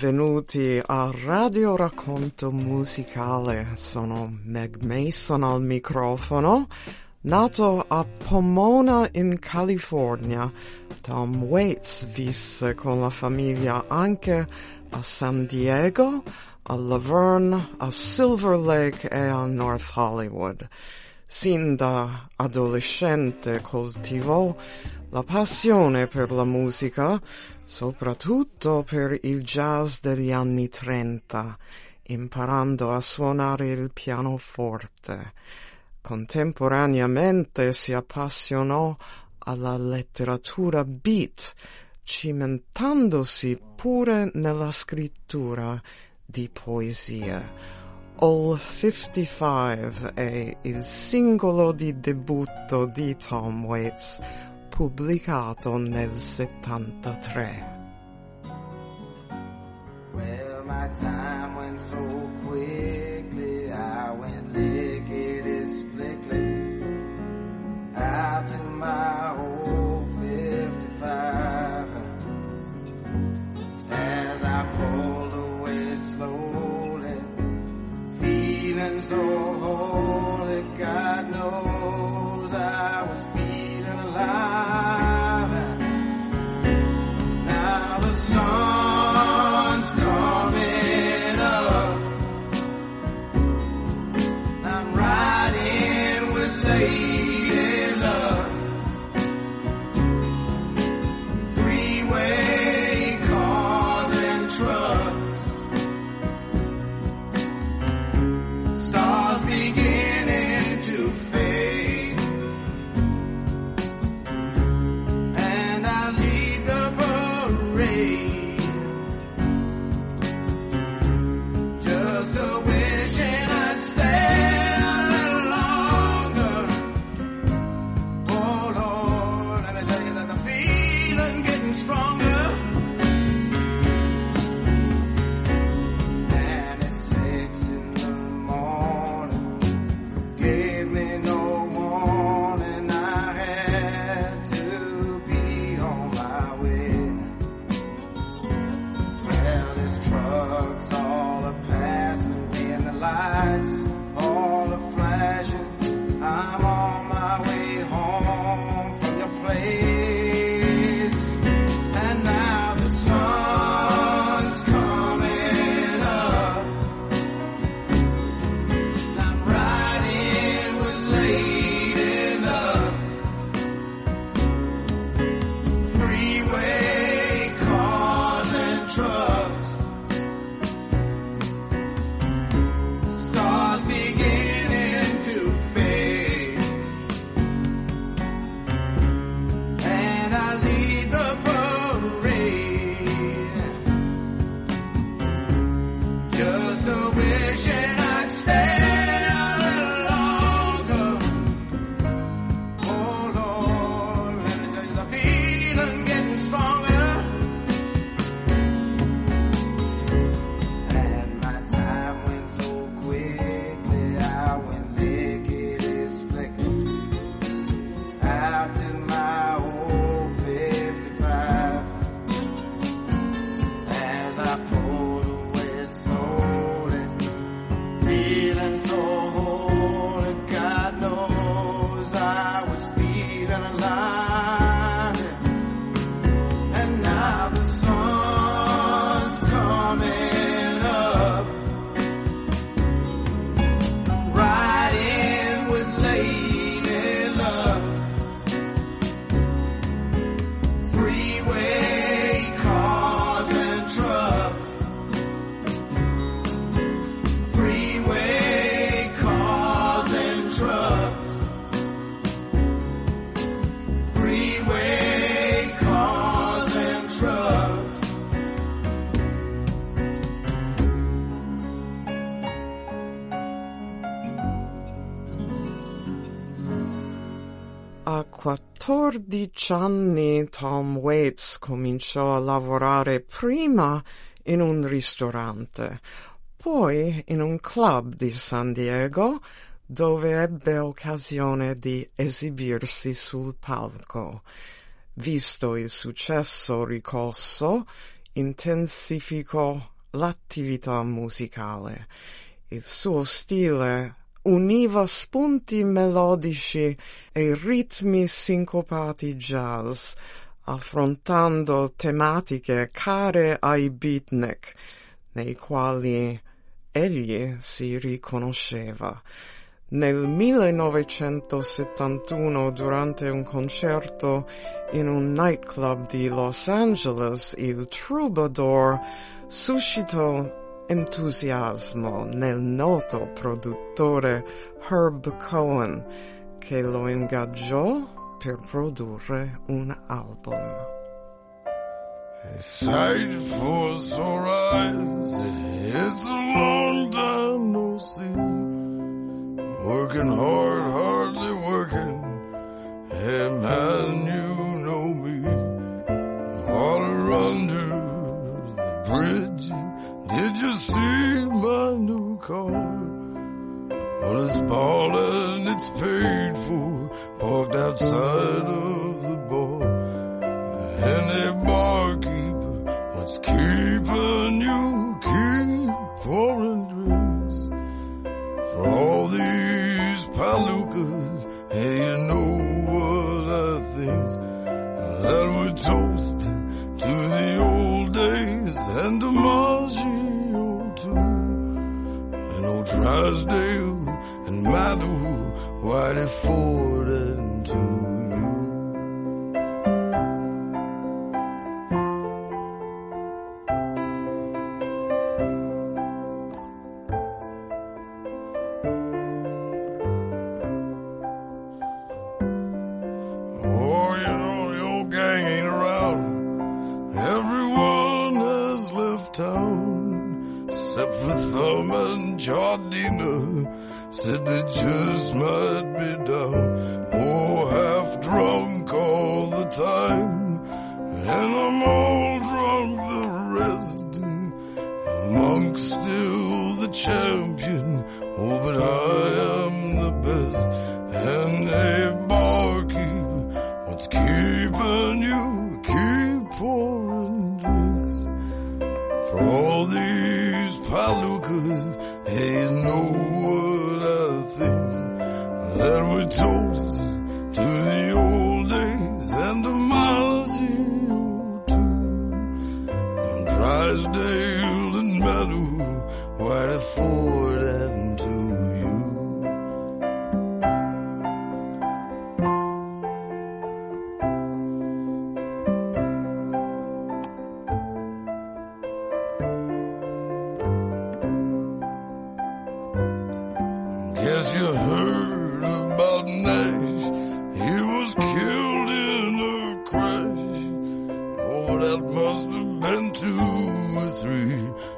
Benvenuti a Radio Racconto Musicale. Sono Meg Mason al microfono. Nato a Pomona in California, Tom Waits visse con la famiglia anche a San Diego, a Laverne, a Silver Lake e a North Hollywood. Sin da adolescente coltivò la passione per la musica, soprattutto per il jazz degli anni trenta, imparando a suonare il pianoforte. Contemporaneamente si appassionò alla letteratura beat, cimentandosi pure nella scrittura di poesie. All 55 è il singolo di debutto di Tom Waits, pubblicato nel 73. Well, my time went so quickly, I went lickety splickly out to my old 55. Just 14 anni Tom Waits cominciò a lavorare prima in un ristorante, poi in un club di San Diego dove ebbe occasione di esibirsi sul palco. Visto il successo ricosso, intensificò l'attività musicale. Il suo stile univa spunti melodici e ritmi sincopati jazz, affrontando tematiche care ai beatnik, nei quali egli si riconosceva. Nel 1971, durante un concerto in un nightclub di Los Angeles, il Troubadour suscitò entusiasmo nel noto produttore Herb Cohen, che lo ingaggiò per produrre un album. A sight for eyes, it's a long time no see. Working hard, hardly working. Man, all these palookas. You know what I think? That we toast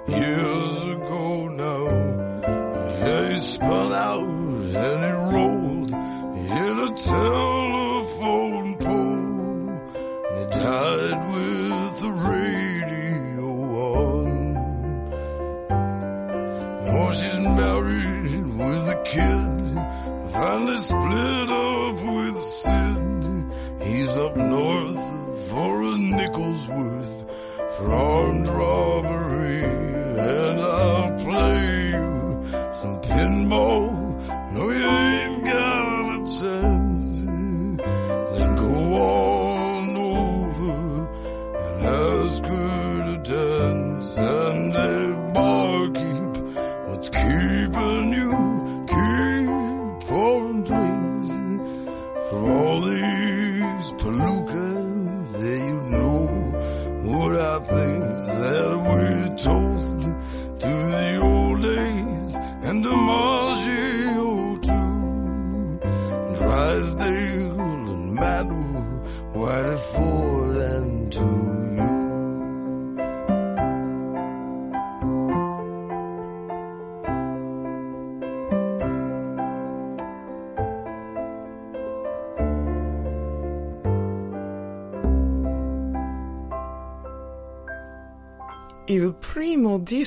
years ago now. Yeah, he spun out and he rolled in a telephone pole. And he died with the radio on. Oh, she's married with a kid. Finally split up with Sid. He's up north for a nickel's worth armed robbery. And I'll play you some pinball. No, you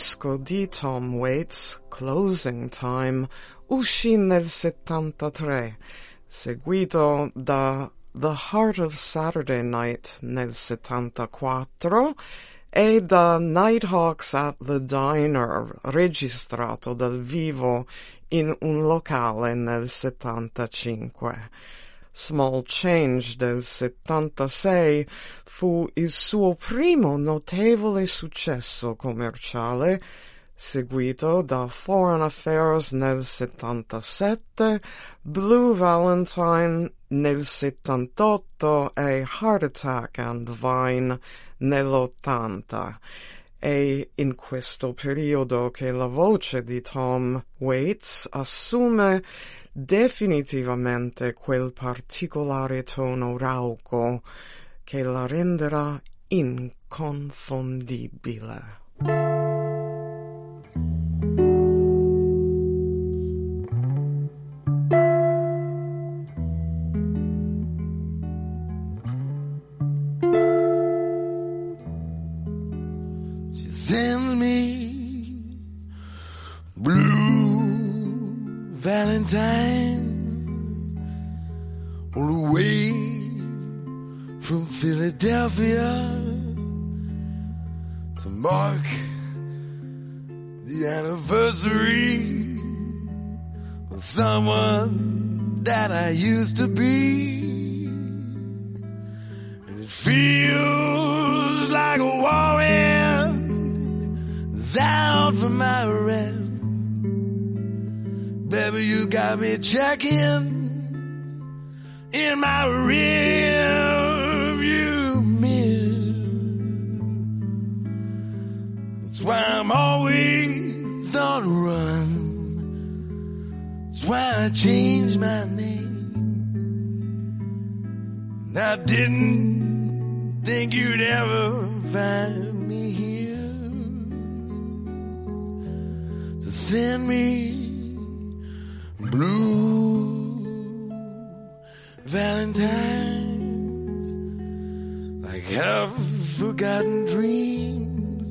disco di Tom Waits, Closing Time, uscì nel 73, seguito da The Heart of Saturday Night nel 74 e da Nighthawks at the Diner, registrato dal vivo in un locale nel 75. Small Change del 76 fu il suo primo notevole successo commerciale, seguito da Foreign Affairs nel 77, Blue Valentine nel 78 e Heart Attack and Vine nell'80. È in questo periodo che la voce di Tom Waits assume definitivamente quel particolare tono rauco che la renderà inconfondibile. For my arrest. Baby, you got me checking in my rear view mirror. That's why I'm always on run. That's why I changed my name. I didn't think you'd ever find send me blue valentines like half forgotten dreams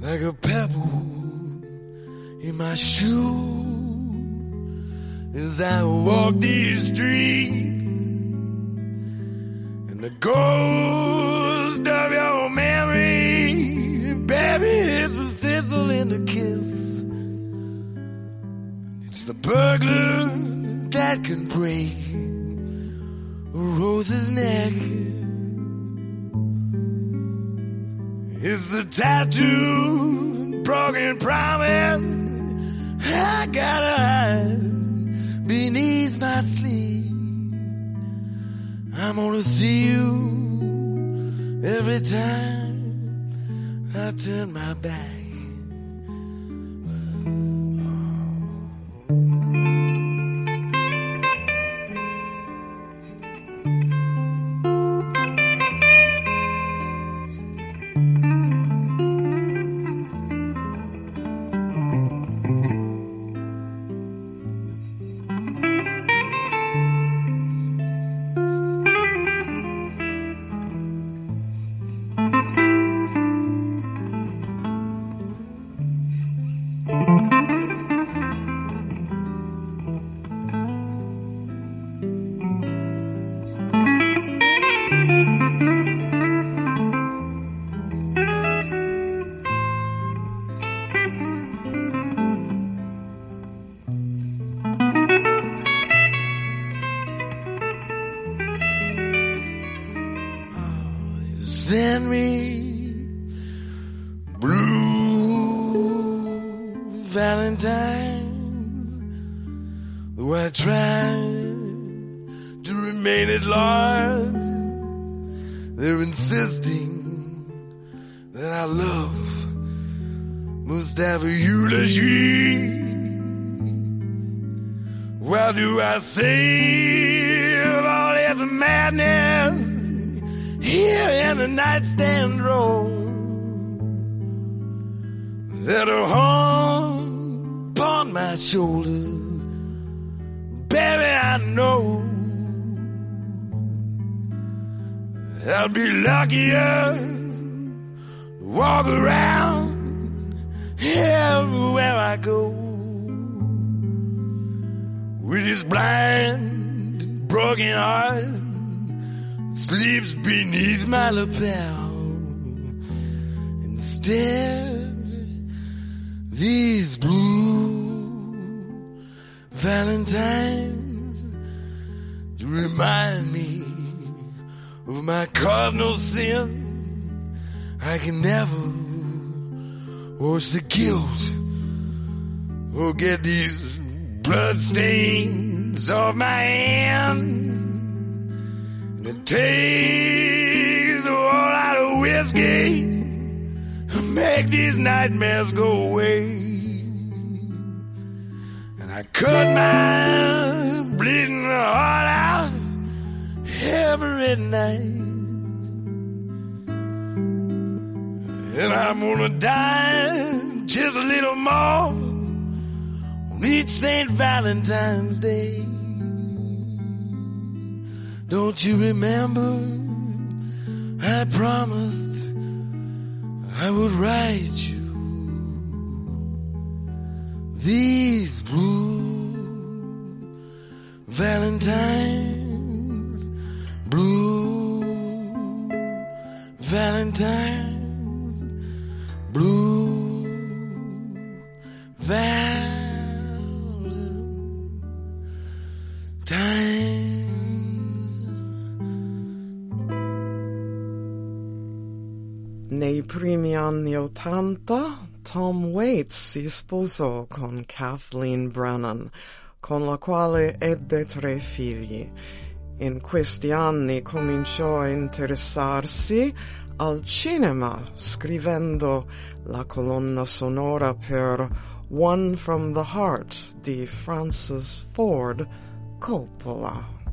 like a pebble in my shoe. As I walk these streets and the ghost burglar that can break a rose's neck. is the tattoo, broken promise. I gotta hide beneath my sleeve. I'm gonna see you every time I turn my back. That are hung upon my shoulders? Baby, I know I'll be luckier to walk around everywhere I go with this blind, broken heart sleeps beneath my lapel. Instead, these blue valentines remind me of my cardinal sin. I can never wash the guilt or get these bloodstains off my hands. And it takes a whole lot of whiskey to make these nightmares go away. And I cut my bleeding heart out every night. And I'm gonna die just a little more on each St. Valentine's Day. Don't you remember? I promised I would write you these blue Valentines, Waits si sposò con Kathleen Brennan, con la quale ebbe tre figli. In questi anni cominciò a interessarsi al cinema, scrivendo la colonna sonora per One from the Heart di Francis Ford Coppola.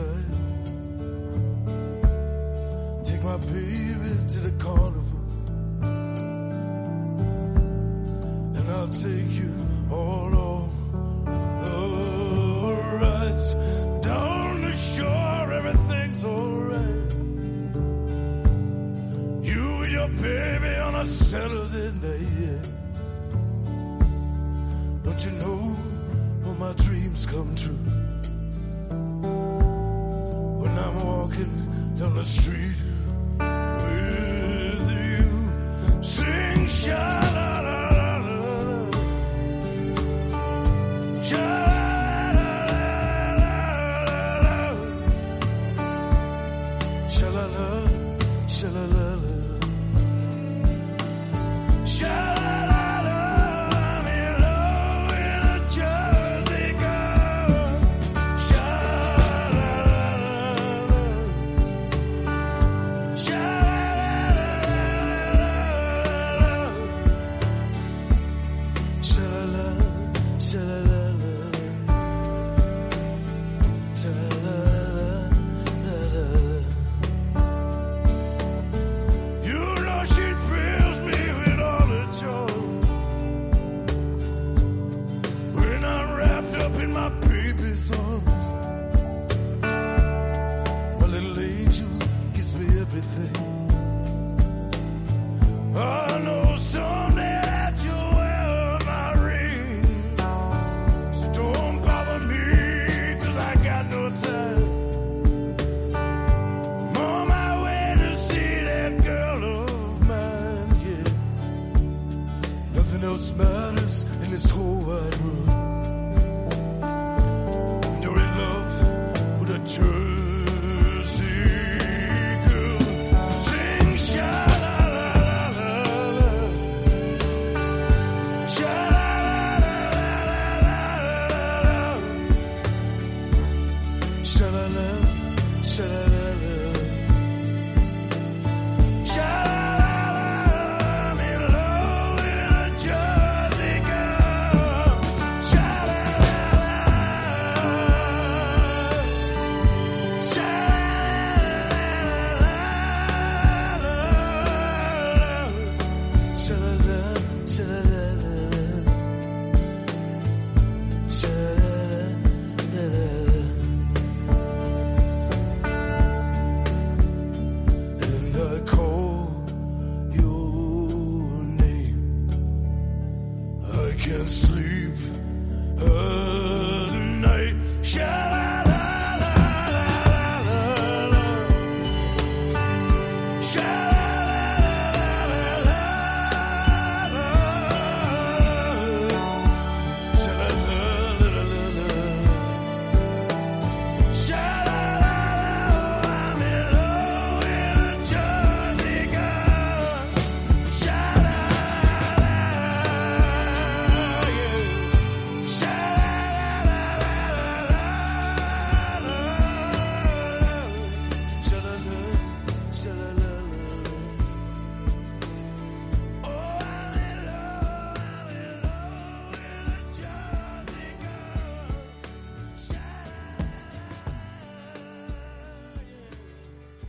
Side. Take my baby sing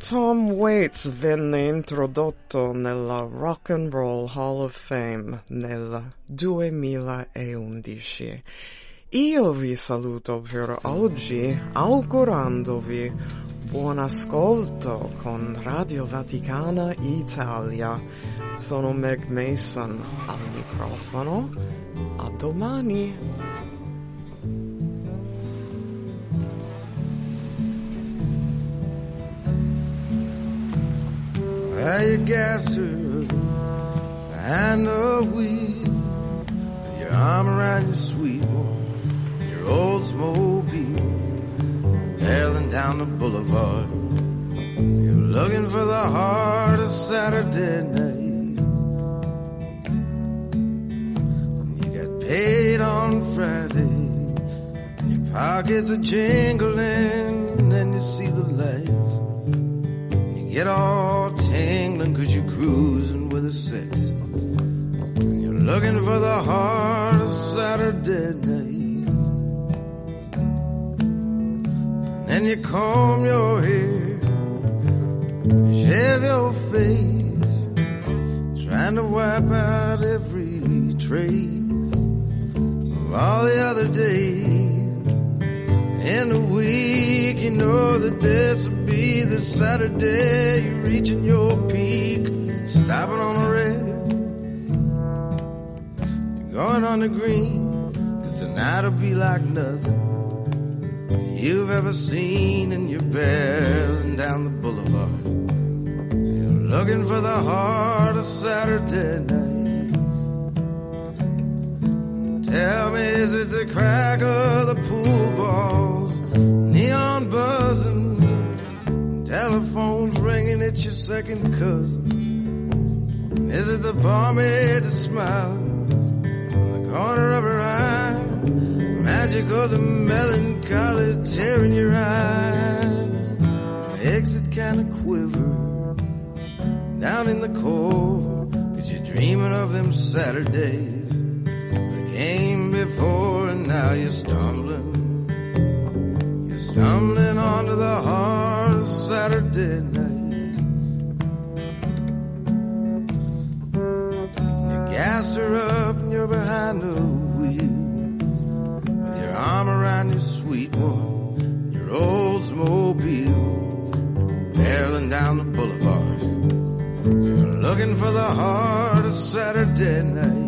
Tom Waits venne introdotto nella Rock and Roll Hall of Fame nel 2011. Io vi saluto per oggi augurandovi buon ascolto con Radio Vaticana Italia. Sono Meg Mason al microfono. A domani. You gassed her behind the wheel with your arm around your sweet one, your Oldsmobile, barreling down the boulevard. You're looking for the heart of Saturday night. And You got paid on Friday, your pockets are jingling, and you see the lights. Get all tingling cause you're cruising with a six. And you're looking for the heart of Saturday night. And then you comb your hair, shave your face, trying to wipe out every trace of all the other days. In a week, you know that this will be the Saturday you're reaching your peak, stopping on a red. You're going on the green, cause tonight'll be like nothing you've ever seen, and you're barreling down the boulevard. You're looking for the heart of Saturday night. Tell me, is it the crack of the pool balls, telephones ringing at your second cousin? Is it the that's smiling on the corner of her eye? Magic of the melancholy tearing your eye. Exit kind of quiver down in the core, cause you're dreaming of them Saturdays that came before and now you're stumbling. You're stumbling onto the heart Saturday night. You gassed her up and you're behind the wheel with your arm around your sweet one, your Oldsmobile, barreling down the boulevard. You're looking for the heart of Saturday night.